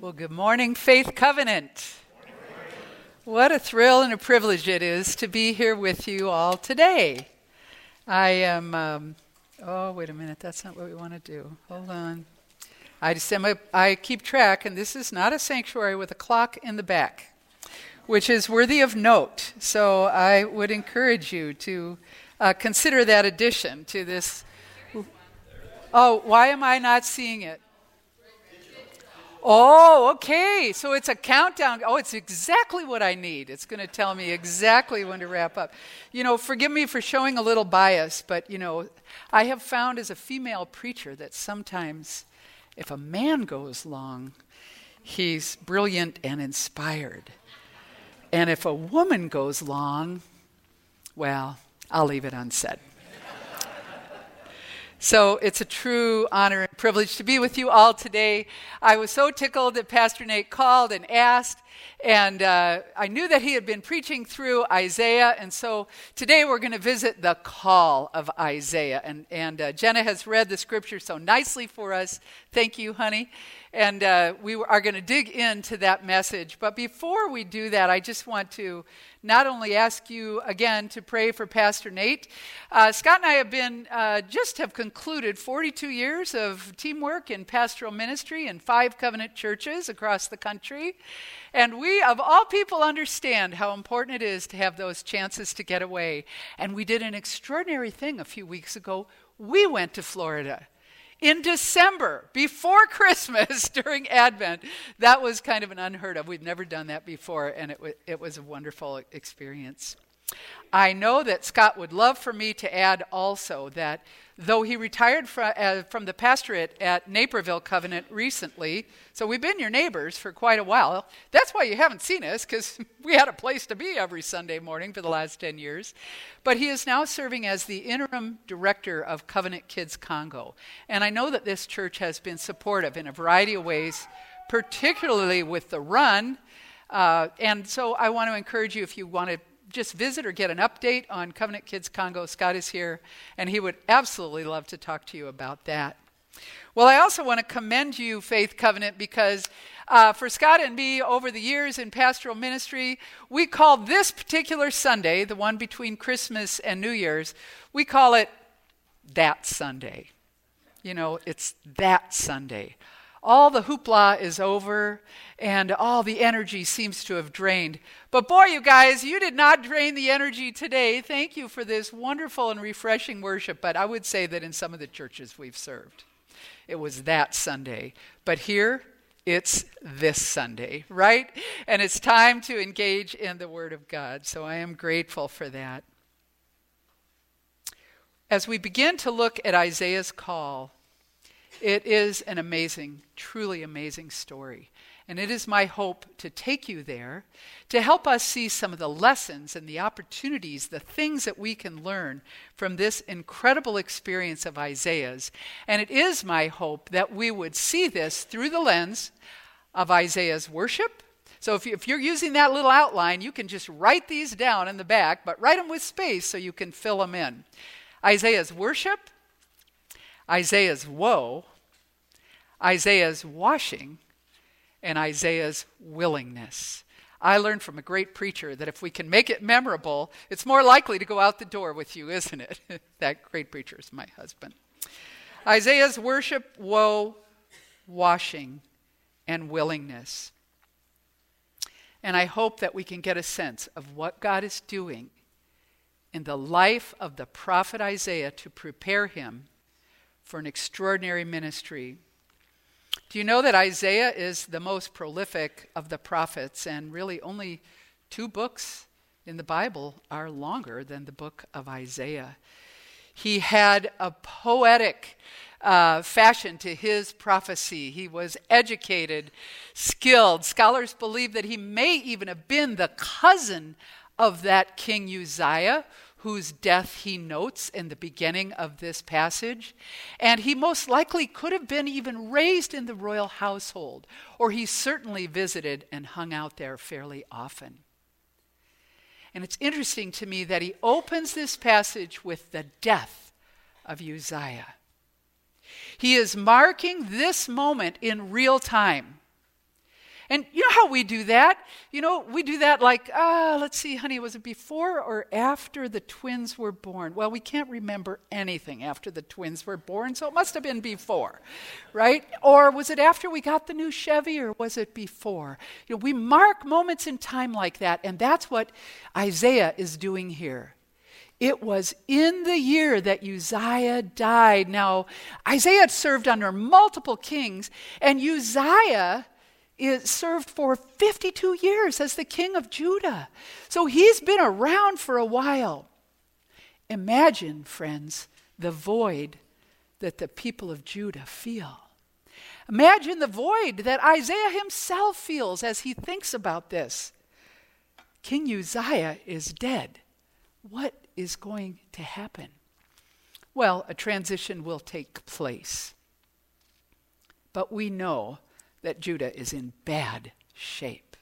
Well, good morning, Faith Covenant. What a thrill and a privilege it is to be here with you all today. I am, um, oh, wait a minute, that's not what we want to do. Hold on. I, just keep track, and this is not a sanctuary with a clock in the back, which is worthy of note. So I would encourage you to uh, consider that addition to this. Oh, why am I not seeing it? Oh, okay. So it's a countdown. Oh, it's exactly what I need. It's going to tell me exactly when to wrap up. You know, forgive me for showing a little bias, but, you know, I have found as a female preacher that sometimes if a man goes long, he's brilliant and inspired. And if a woman goes long, well, I'll leave it unsaid. So it's a true honor and privilege to be with you all today. I was so tickled that Pastor Nate called and asked, and uh, I knew that he had been preaching through Isaiah, and so today we're going to visit the call of Isaiah. And, and uh, Jenna has read the scripture so nicely for us. Thank you, honey. And uh, we are going to dig into that message. But before we do that, I just want to not only ask you again to pray for Pastor Nate. Uh, Scott and I have been, uh, just have concluded 42 years of teamwork in pastoral ministry in five covenant churches across the country. And we, of all people, understand how important it is to have those chances to get away. And we did an extraordinary thing a few weeks ago. We went to Florida in December, before Christmas, during Advent. That was kind of an unheard of. We've never done that before, and it, w- it was a wonderful experience. I know that Scott would love for me to add also that though he retired from, uh, from the pastorate at Naperville Covenant recently, so we've been your neighbors for quite a while. That's why you haven't seen us, because we had a place to be every Sunday morning for the last 10 years. But he is now serving as the interim director of Covenant Kids Congo. And I know that this church has been supportive in a variety of ways, particularly with the run. Uh, and so I want to encourage you if you want to just visit or get an update on Covenant Kids Congo, Scott is here, and he would absolutely love to talk to you about that. Well, I also want to commend you, Faith Covenant, because uh, for Scott and me over the years in pastoral ministry, we call this particular Sunday, the one between Christmas and New Year's, we call it that Sunday. You know, it's that Sunday all the hoopla is over and all the energy seems to have drained. But boy, you guys, you did not drain the energy today. Thank you for this wonderful and refreshing worship. But I would say that in some of the churches we've served, it was that Sunday. But here, it's this Sunday, right? And it's time to engage in the Word of God. So I am grateful for that. As we begin to look at Isaiah's call, it is an amazing, truly amazing story. And it is my hope to take you there to help us see some of the lessons and the opportunities, the things that we can learn from this incredible experience of Isaiah's. And it is my hope that we would see this through the lens of Isaiah's worship. So if, you, are using that little outline, you can just write these down in the back, but write them with space so you can fill them in. Isaiah's worship, Isaiah's woe, Isaiah's washing, and Isaiah's willingness. I learned from a great preacher that if we can make it memorable, it's more likely to go out the door with you, isn't it? that great preacher is my husband. Isaiah's worship, woe, washing, and willingness. And I hope that we can get a sense of what God is doing in the life of the prophet Isaiah to prepare him for an extraordinary ministry do you know that Isaiah is the most prolific of the prophets, and really only two books in the Bible are longer than the book of Isaiah? He had a poetic uh, fashion to his prophecy. He was educated, skilled. Scholars believe that he may even have been the cousin of that King Uzziah, whose death he notes in the beginning of this passage. And he most likely could have been even raised in the royal household, or he certainly visited and hung out there fairly often. And it's interesting to me that he opens this passage with the death of Uzziah. He is marking this moment in real time. And you know how we do that? You know, we do that like, ah, let's see, honey, was it before or after the twins were born? Well, we can't remember anything after the twins were born, so it must have been before, right? Or was it after we got the new Chevy or was it before? You know, we mark moments in time like that, and that's what Isaiah is doing here. It was in the year that Uzziah died. Now, Isaiah served under multiple kings, and Uzziah is served for 52 years as the king of Judah. So he's been around for a while. Imagine, friends, the void that the people of Judah feel. Imagine the void that Isaiah himself feels as he thinks about this. King Uzziah is dead. What is going to happen? Well, a transition will take place. But we know that Judah is in bad shape.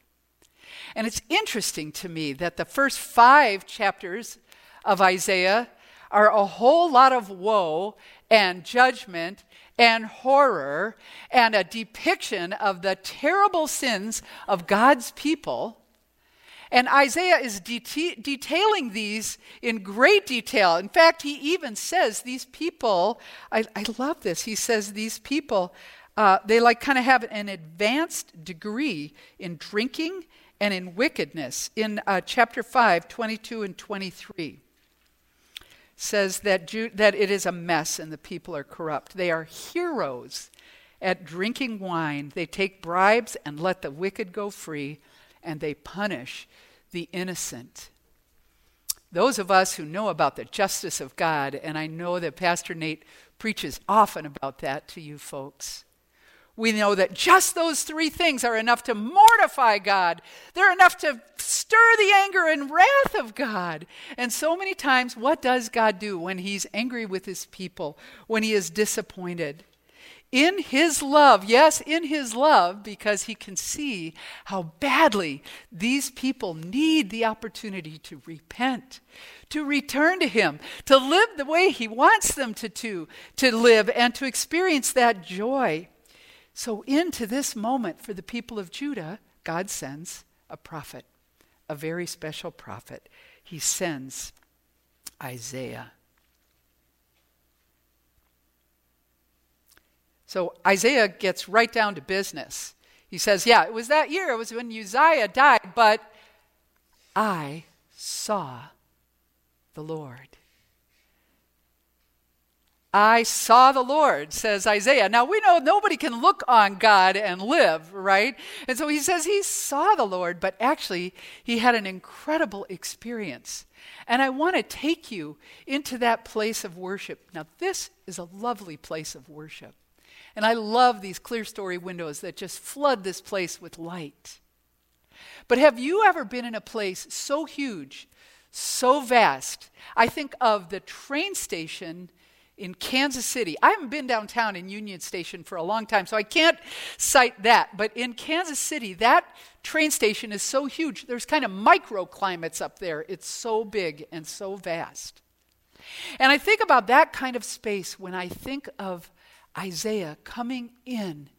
And it's interesting to me that the first five chapters of Isaiah are a whole lot of woe and judgment and horror and a depiction of the terrible sins of God's people and Isaiah is deta- detailing these in great detail. In fact, he even says these people, I, I love this. He says these people, uh, they like kind of have an advanced degree in drinking and in wickedness. In uh, chapter 5, 22 and 23, says that, Ju- that it is a mess and the people are corrupt. They are heroes at drinking wine. They take bribes and let the wicked go free and they punish the innocent. Those of us who know about the justice of God, and I know that Pastor Nate preaches often about that to you folks, we know that just those three things are enough to mortify God. They're enough to stir the anger and wrath of God. And so many times, what does God do when He's angry with His people, when He is disappointed? in his love, yes, in his love, because he can see how badly these people need the opportunity to repent, to return to him, to live the way he wants them to, to, to live, and to experience that joy. So, into this moment for the people of Judah, God sends a prophet, a very special prophet. He sends Isaiah. So Isaiah gets right down to business. He says, Yeah, it was that year, it was when Uzziah died, but I saw the Lord. I saw the Lord, says Isaiah. Now we know nobody can look on God and live, right? And so he says he saw the Lord, but actually he had an incredible experience. And I want to take you into that place of worship. Now, this is a lovely place of worship. And I love these clerestory windows that just flood this place with light. But have you ever been in a place so huge, so vast? I think of the train station in Kansas City. I haven't been downtown in Union Station for a long time, so I can't cite that. But in Kansas City, that train station is so huge. There's kind of microclimates up there. It's so big and so vast. And I think about that kind of space when I think of Isaiah coming in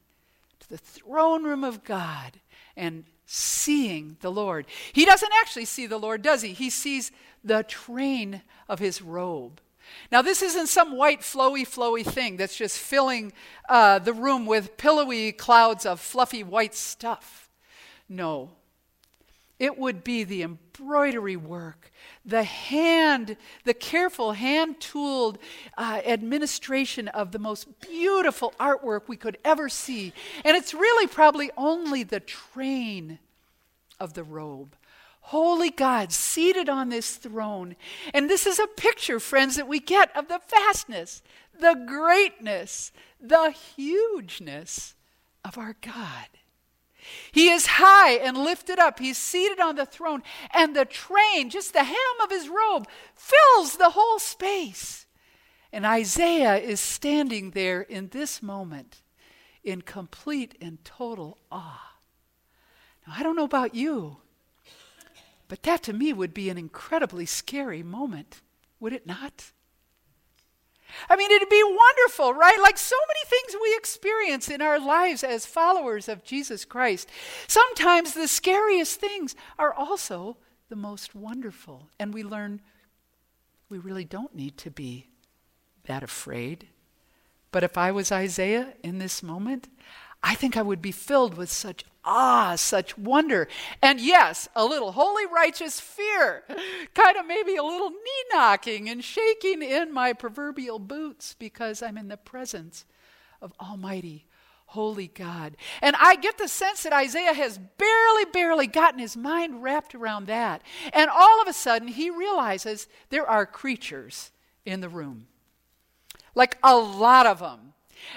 to the throne room of God and seeing the Lord. He doesn't actually see the Lord, does he? He sees the train of his robe. Now, this isn't some white, flowy, flowy thing that's just filling uh, the room with pillowy clouds of fluffy white stuff. No, it would be the embroidery work, the hand, the careful hand tooled uh, administration of the most beautiful artwork we could ever see. And it's really probably only the train of the robe. Holy God seated on this throne. And this is a picture, friends, that we get of the vastness, the greatness, the hugeness of our God. He is high and lifted up. He's seated on the throne, and the train, just the hem of his robe, fills the whole space. And Isaiah is standing there in this moment in complete and total awe. Now, I don't know about you, but that to me would be an incredibly scary moment, would it not? I mean, it'd be wonderful, right? Like so many things we experience in our lives as followers of Jesus Christ. Sometimes the scariest things are also the most wonderful. And we learn we really don't need to be that afraid. But if I was Isaiah in this moment, I think I would be filled with such awe, such wonder, and yes, a little holy righteous fear, kind of maybe a little knee knocking and shaking in my proverbial boots because I'm in the presence of Almighty, holy God. And I get the sense that Isaiah has barely, barely gotten his mind wrapped around that. And all of a sudden, he realizes there are creatures in the room. Like a lot of them.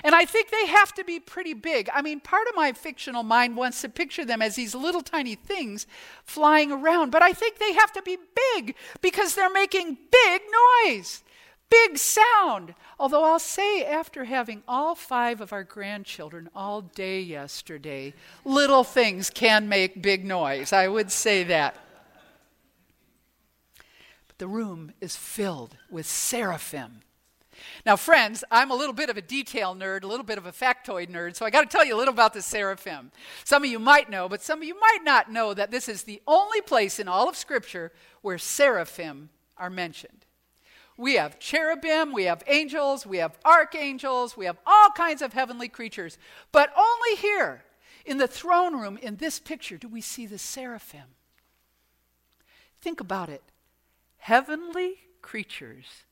And I think they have to be pretty big. I mean, part of my fictional mind wants to picture them as these little tiny things flying around, but I think they have to be big because they're making big noise, big sound. Although I'll say, after having all five of our grandchildren all day yesterday, little things can make big noise. I would say that. But the room is filled with seraphim now, friends, I'm a little bit of a detail nerd, a little bit of a factoid nerd, so I got to tell you a little about the seraphim. Some of you might know, but some of you might not know that this is the only place in all of Scripture where seraphim are mentioned. We have cherubim, we have angels, we have archangels, we have all kinds of heavenly creatures, but only here in the throne room in this picture do we see the seraphim. Think about it heavenly creatures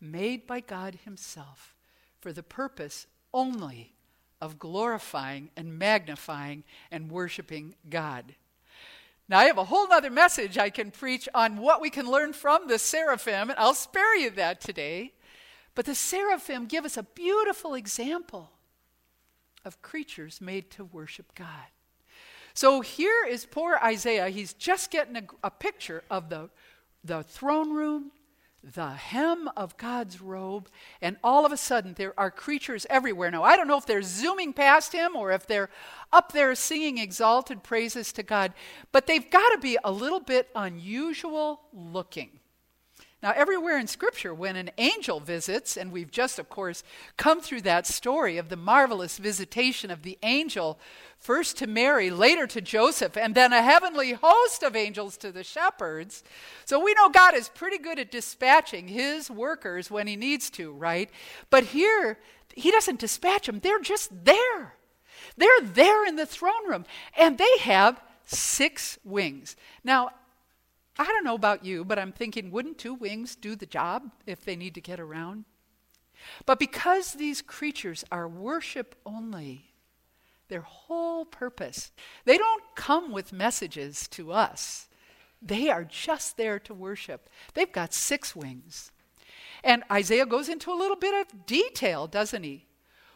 made by God Himself for the purpose only of glorifying and magnifying and worshiping God. Now, I have a whole other message I can preach on what we can learn from the seraphim, and I'll spare you that today. But the seraphim give us a beautiful example of creatures made to worship God. So here is poor Isaiah. He's just getting a, a picture of the, the throne room, the hem of God's robe, and all of a sudden there are creatures everywhere. Now, I don't know if they're zooming past him or if they're up there singing exalted praises to God, but they've got to be a little bit unusual looking. Now, everywhere in Scripture, when an angel visits, and we've just, of course, come through that story of the marvelous visitation of the angel, first to Mary, later to Joseph, and then a heavenly host of angels to the shepherds. So we know God is pretty good at dispatching his workers when he needs to, right? But here, he doesn't dispatch them, they're just there. They're there in the throne room, and they have six wings. Now, I don't know about you, but I'm thinking, wouldn't two wings do the job if they need to get around? But because these creatures are worship only, their whole purpose, they don't come with messages to us. They are just there to worship. They've got six wings. And Isaiah goes into a little bit of detail, doesn't he?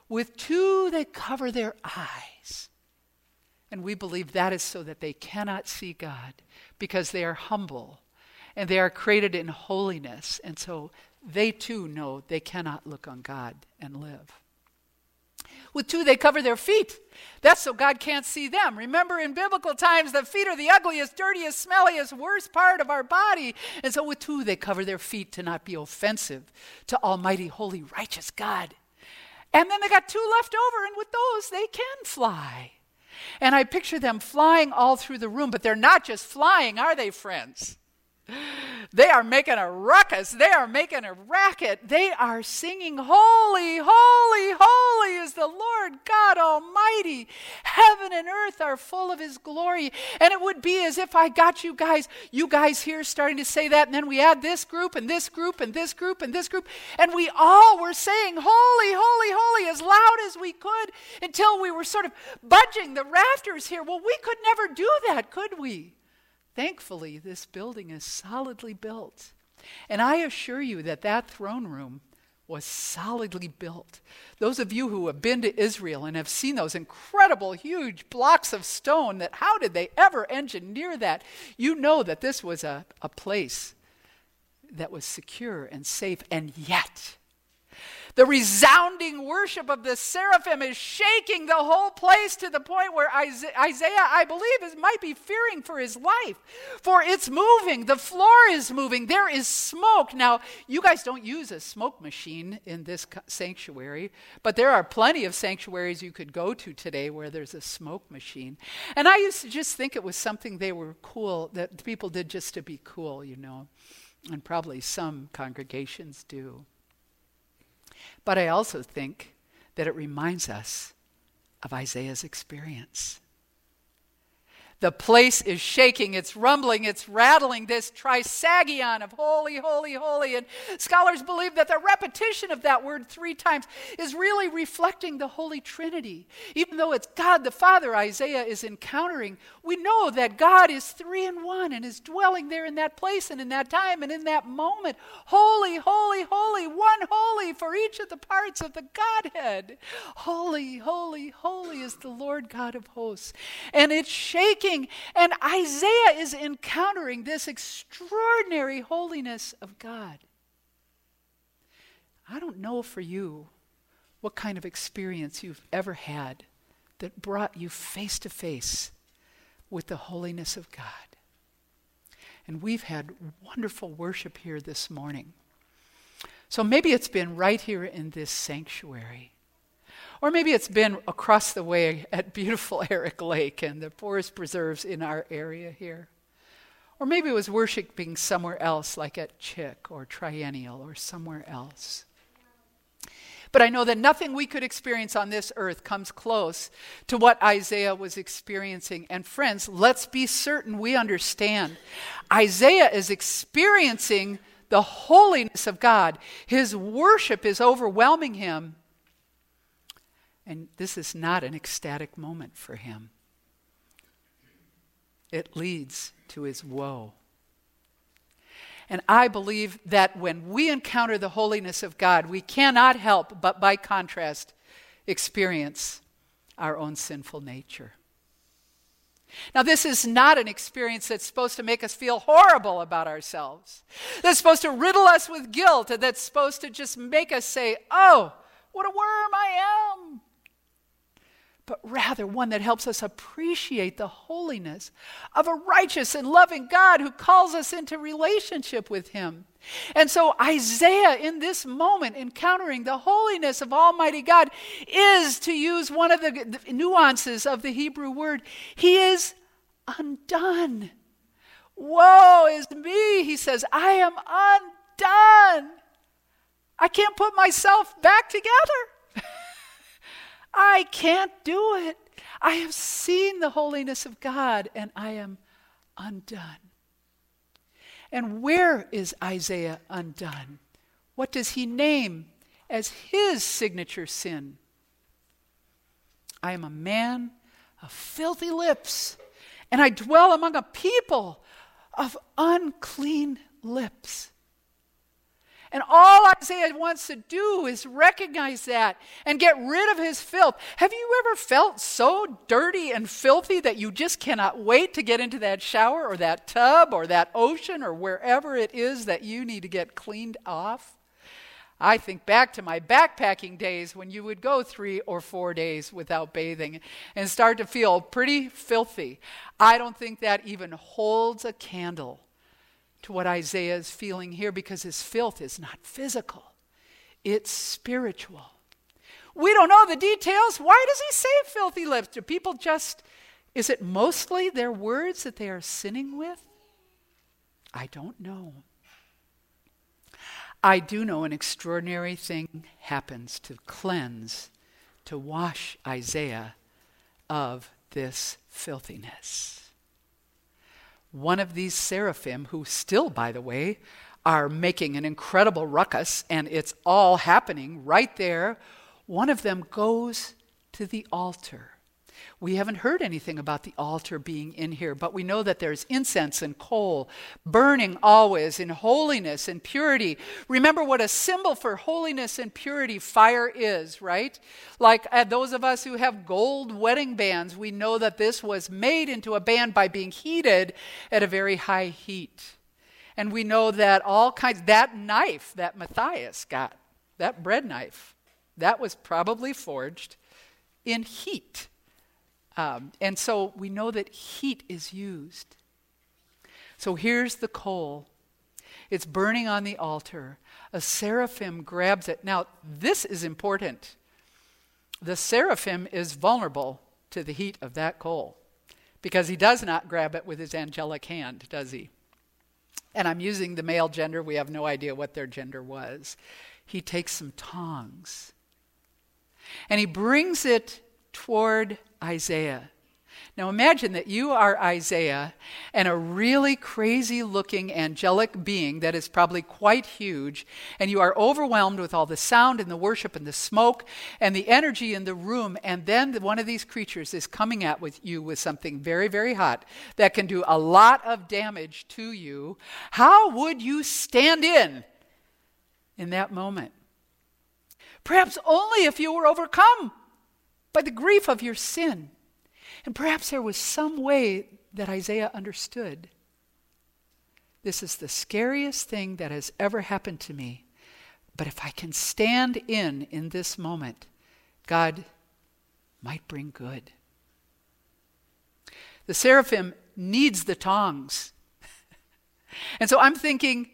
With two, they cover their eyes. And we believe that is so that they cannot see God because they are humble and they are created in holiness. And so they too know they cannot look on God and live. With two, they cover their feet. That's so God can't see them. Remember, in biblical times, the feet are the ugliest, dirtiest, smelliest, worst part of our body. And so, with two, they cover their feet to not be offensive to Almighty, Holy, Righteous God. And then they got two left over, and with those, they can fly. And I picture them flying all through the room, but they're not just flying, are they, friends? They are making a ruckus. They are making a racket. They are singing, Holy, holy, holy is the Lord God Almighty. Heaven and earth are full of His glory. And it would be as if I got you guys, you guys here starting to say that, and then we add this group and this group and this group and this group, and we all were saying, Holy, holy, holy, as loud as we could until we were sort of budging the rafters here. Well, we could never do that, could we? Thankfully, this building is solidly built. And I assure you that that throne room was solidly built. Those of you who have been to Israel and have seen those incredible, huge blocks of stone, that how did they ever engineer that? You know that this was a, a place that was secure and safe, and yet The resounding worship of the seraphim is shaking the whole place to the point where Isaiah, I believe, is, might be fearing for his life. For it's moving. The floor is moving. There is smoke. Now, you guys don't use a smoke machine in this sanctuary, but there are plenty of sanctuaries you could go to today where there's a smoke machine. And I used to just think it was something they were cool, that people did just to be cool, you know. And probably some congregations do. But I also think that it reminds us of Isaiah's experience. The place is shaking, it's rumbling, it's rattling, this trisagion of holy, holy, holy. And scholars believe that the repetition of that word three times is really reflecting the Holy Trinity. Even though it's God the Father Isaiah is encountering, we know that God is three in one and is dwelling there in that place and in that time and in that moment. Holy, holy, holy, one holy for each of the parts of the Godhead. Holy, holy, holy is the Lord God of hosts. And it's shaking and Isaiah is encountering this extraordinary holiness of God. I don't know for you what kind of experience you've ever had that brought you face to face with the holiness of God. And we've had wonderful worship here this morning. So maybe it's been right here in this sanctuary. Or maybe it's been across the way at beautiful Herrick Lake and the forest preserves in our area here. Or maybe it was worshiping somewhere else, like at CHIC or Triennial or somewhere else. But I know that nothing we could experience on this earth comes close to what Isaiah was experiencing. And friends, let's be certain we understand. Isaiah is experiencing the holiness of God, his worship is overwhelming him. And this is not an ecstatic moment for him. It leads to his woe. And I believe that when we encounter the holiness of God, we cannot help but, by contrast, experience our own sinful nature. Now, this is not an experience that's supposed to make us feel horrible about ourselves. That's supposed to riddle us with guilt, and that's supposed to just make us say, Oh, what a worm I am but rather one that helps us appreciate the holiness of a righteous and loving God who calls us into relationship with Him. And so, Isaiah, in this moment, encountering the holiness of Almighty God, is, to use one of the, nuances of the Hebrew word, he is undone. Woe is me, he says, I am undone. I can't put myself back together. I can't do it. I have seen the holiness of God and I am undone. And where is Isaiah undone? What does he name as his signature sin? I am a man of filthy lips, and I dwell among a people of unclean lips. And all Isaiah wants to do is recognize that and get rid of his filth. Have you ever felt so dirty and filthy that you just cannot wait to get into that shower or that tub or that ocean or wherever it is that you need to get cleaned off? I think back to my backpacking days when you would go three or four days without bathing and start to feel pretty filthy. I don't think that even holds a candle to what Isaiah is feeling here because his filth is not physical, it's spiritual. We don't know the details. Why does he say filthy lips? Do people just, is it mostly their words that they are sinning with? I don't know. I do know an extraordinary thing happens to cleanse, to wash Isaiah of this filthiness one of these seraphim, who still, by the way, are making an incredible ruckus, and it's all happening right there, one of them goes to the altar. We haven't heard anything about the altar being in here, but we know that there's incense and coal burning always in holiness and purity. Remember what a symbol for holiness and purity fire is, right? Like uh, those of us who have gold wedding bands, we know that this was made into a band by being heated at a very high heat. And we know that all kinds, that knife that Matthias got that bread knife, that was probably forged in heat. Um, and so we know that heat is used. So here's the coal. It's burning on the altar. A seraphim grabs it. Now, this is important. The seraphim is vulnerable to the heat of that coal because he does not grab it with his angelic hand, does he? And I'm using the male gender. We have no idea what their gender was. He takes some tongs and he brings it toward Isaiah. Now imagine that you are Isaiah and a really crazy looking angelic being that is probably quite huge, and you are overwhelmed with all the sound and the worship and the smoke and the energy in the room, and then one of these creatures is coming at with you with something very, very hot that can do a lot of damage to you. How would you stand in in that moment? Perhaps only if you were overcome by the grief of your sin. And perhaps there was some way that Isaiah understood. This is the scariest thing that has ever happened to me. But if I can stand in in this moment, God might bring good. The seraphim needs the tongs. and so I'm thinking,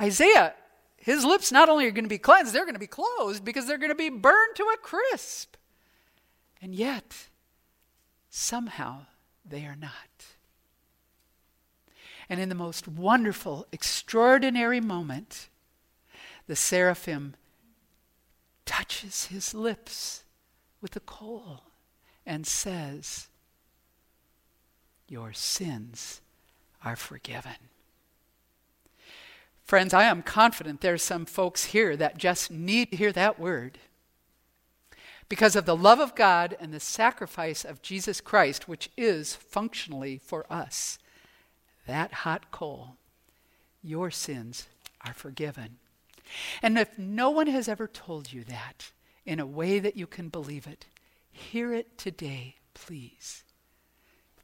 Isaiah, his lips not only are going to be cleansed, they're going to be closed because they're going to be burned to a crisp. And yet, somehow they are not. And in the most wonderful, extraordinary moment, the seraphim touches his lips with a coal and says, Your sins are forgiven. Friends, I am confident there's some folks here that just need to hear that word because of the love of God and the sacrifice of Jesus Christ, which is functionally for us. That hot coal, your sins are forgiven. And if no one has ever told you that in a way that you can believe it, hear it today, please.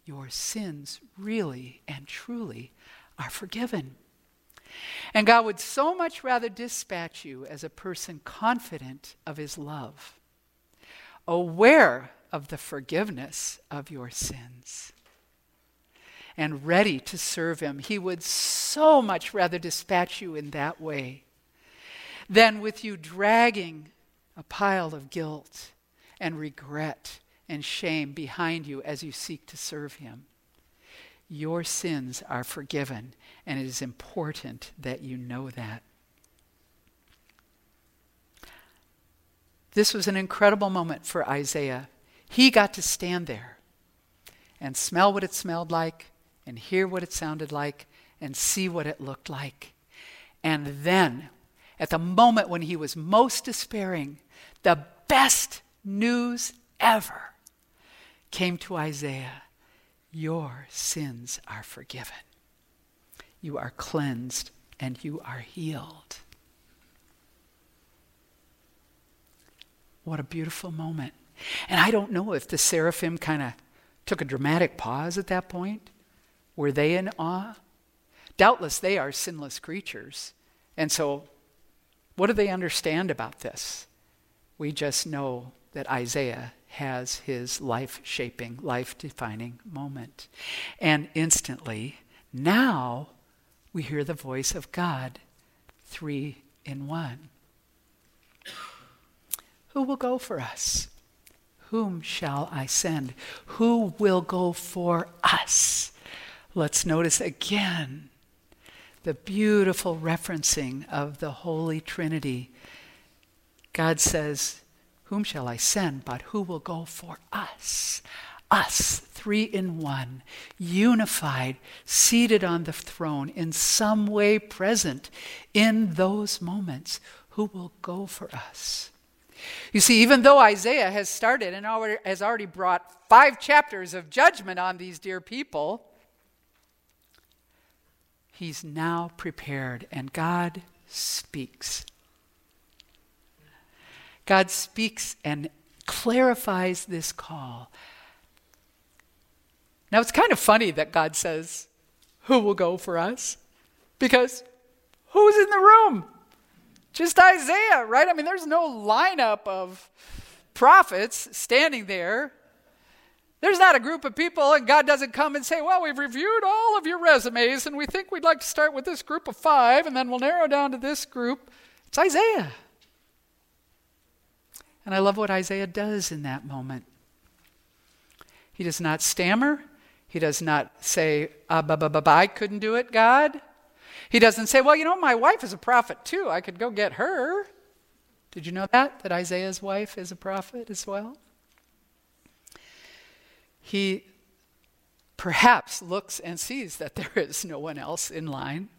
Your sins really and truly are forgiven. And God would so much rather dispatch you as a person confident of his love aware of the forgiveness of your sins and ready to serve Him. He would so much rather dispatch you in that way than with you dragging a pile of guilt and regret and shame behind you as you seek to serve Him. Your sins are forgiven, and it is important that you know that. This was an incredible moment for Isaiah. He got to stand there and smell what it smelled like, and hear what it sounded like, and see what it looked like. And then, at the moment when he was most despairing, the best news ever came to Isaiah Your sins are forgiven, you are cleansed, and you are healed. What a beautiful moment. And I don't know if the seraphim kind of took a dramatic pause at that point. Were they in awe? Doubtless they are sinless creatures. And so, what do they understand about this? We just know that Isaiah has his life shaping, life defining moment. And instantly, now we hear the voice of God, three in one. Who will go for us? Whom shall I send? Who will go for us? Let's notice again the beautiful referencing of the Holy Trinity. God says, Whom shall I send? But who will go for us? Us, three in one, unified, seated on the throne, in some way present in those moments. Who will go for us? You see, even though Isaiah has started and already, has already brought five chapters of judgment on these dear people, he's now prepared and God speaks. God speaks and clarifies this call. Now, it's kind of funny that God says, Who will go for us? Because who's in the room? Just Isaiah, right? I mean, there's no lineup of prophets standing there. There's not a group of people, and God doesn't come and say, Well, we've reviewed all of your resumes, and we think we'd like to start with this group of five, and then we'll narrow down to this group. It's Isaiah. And I love what Isaiah does in that moment. He does not stammer. He does not say, ah, bah, bah, bah, I couldn't do it, God. He doesn't say, Well, you know, my wife is a prophet too. I could go get her. Did you know that? That Isaiah's wife is a prophet as well? He perhaps looks and sees that there is no one else in line.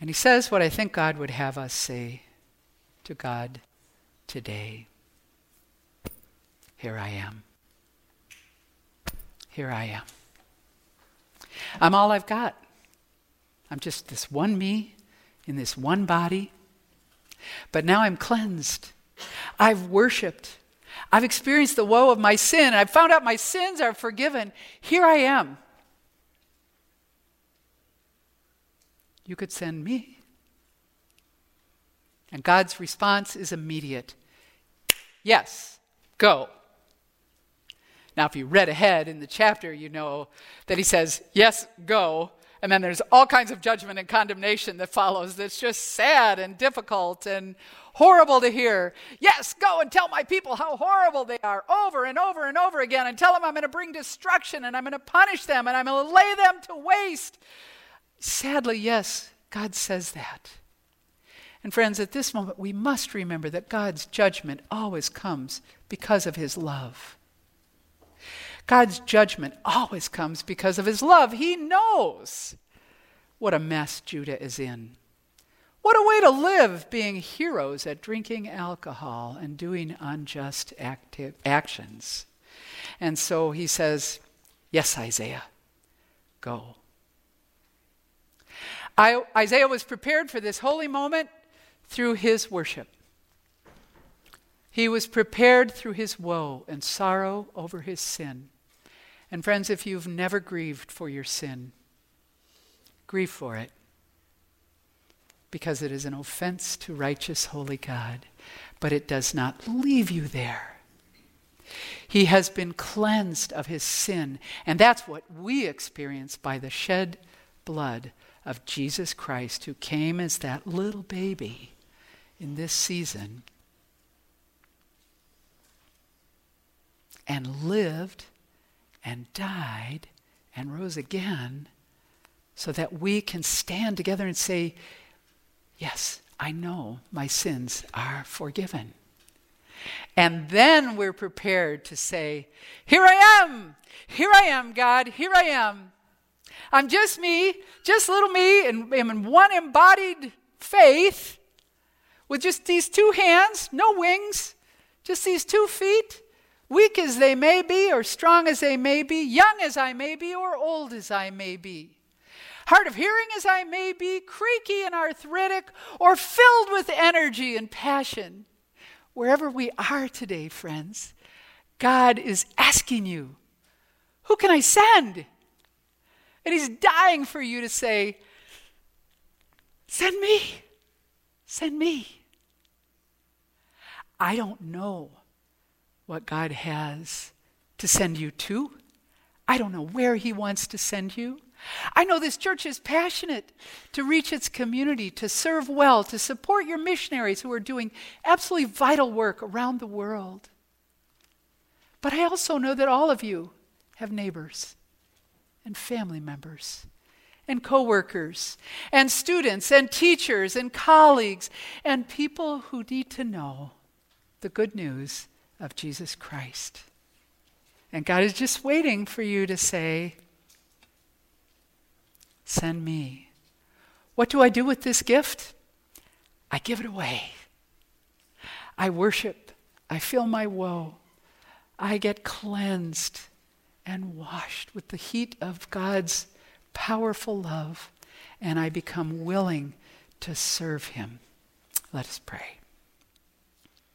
And he says what I think God would have us say to God today Here I am. Here I am. I'm all I've got. I'm just this one me in this one body. But now I'm cleansed. I've worshiped. I've experienced the woe of my sin. I've found out my sins are forgiven. Here I am. You could send me. And God's response is immediate Yes, go. Now, if you read ahead in the chapter, you know that he says, Yes, go. And then there's all kinds of judgment and condemnation that follows that's just sad and difficult and horrible to hear. Yes, go and tell my people how horrible they are over and over and over again and tell them I'm going to bring destruction and I'm going to punish them and I'm going to lay them to waste. Sadly, yes, God says that. And friends, at this moment, we must remember that God's judgment always comes because of his love. God's judgment always comes because of his love. He knows what a mess Judah is in. What a way to live, being heroes at drinking alcohol and doing unjust acti- actions. And so he says, Yes, Isaiah, go. I, Isaiah was prepared for this holy moment through his worship. He was prepared through his woe and sorrow over his sin. And friends, if you've never grieved for your sin, grieve for it. Because it is an offense to righteous, holy God. But it does not leave you there. He has been cleansed of his sin. And that's what we experience by the shed blood of Jesus Christ, who came as that little baby in this season and lived and died and rose again so that we can stand together and say, Yes, I know my sins are forgiven. And then we're prepared to say, Here I am! Here I am, God! Here I am! I'm just me, just little me, and I'm in one embodied faith with just these two hands, no wings, just these two feet weak as they may be, or strong as they may be, young as I may be, or old as I may be, hard of hearing as I may be, creaky and arthritic, or filled with energy and passion. Wherever we are today, friends, God is asking you, Who can I send? And He's dying for you to say, Send me. Send me. I don't know what God has to send you to. I don't know where He wants to send you. I know this church is passionate to reach its community, to serve well, to support your missionaries who are doing absolutely vital work around the world. But I also know that all of you have neighbors and family members and coworkers and students and teachers and colleagues and people who need to know the good news of Jesus Christ. And God is just waiting for you to say, Send me. What do I do with this gift? I give it away. I worship. I feel my woe. I get cleansed and washed with the heat of God's powerful love, and I become willing to serve Him. Let us pray.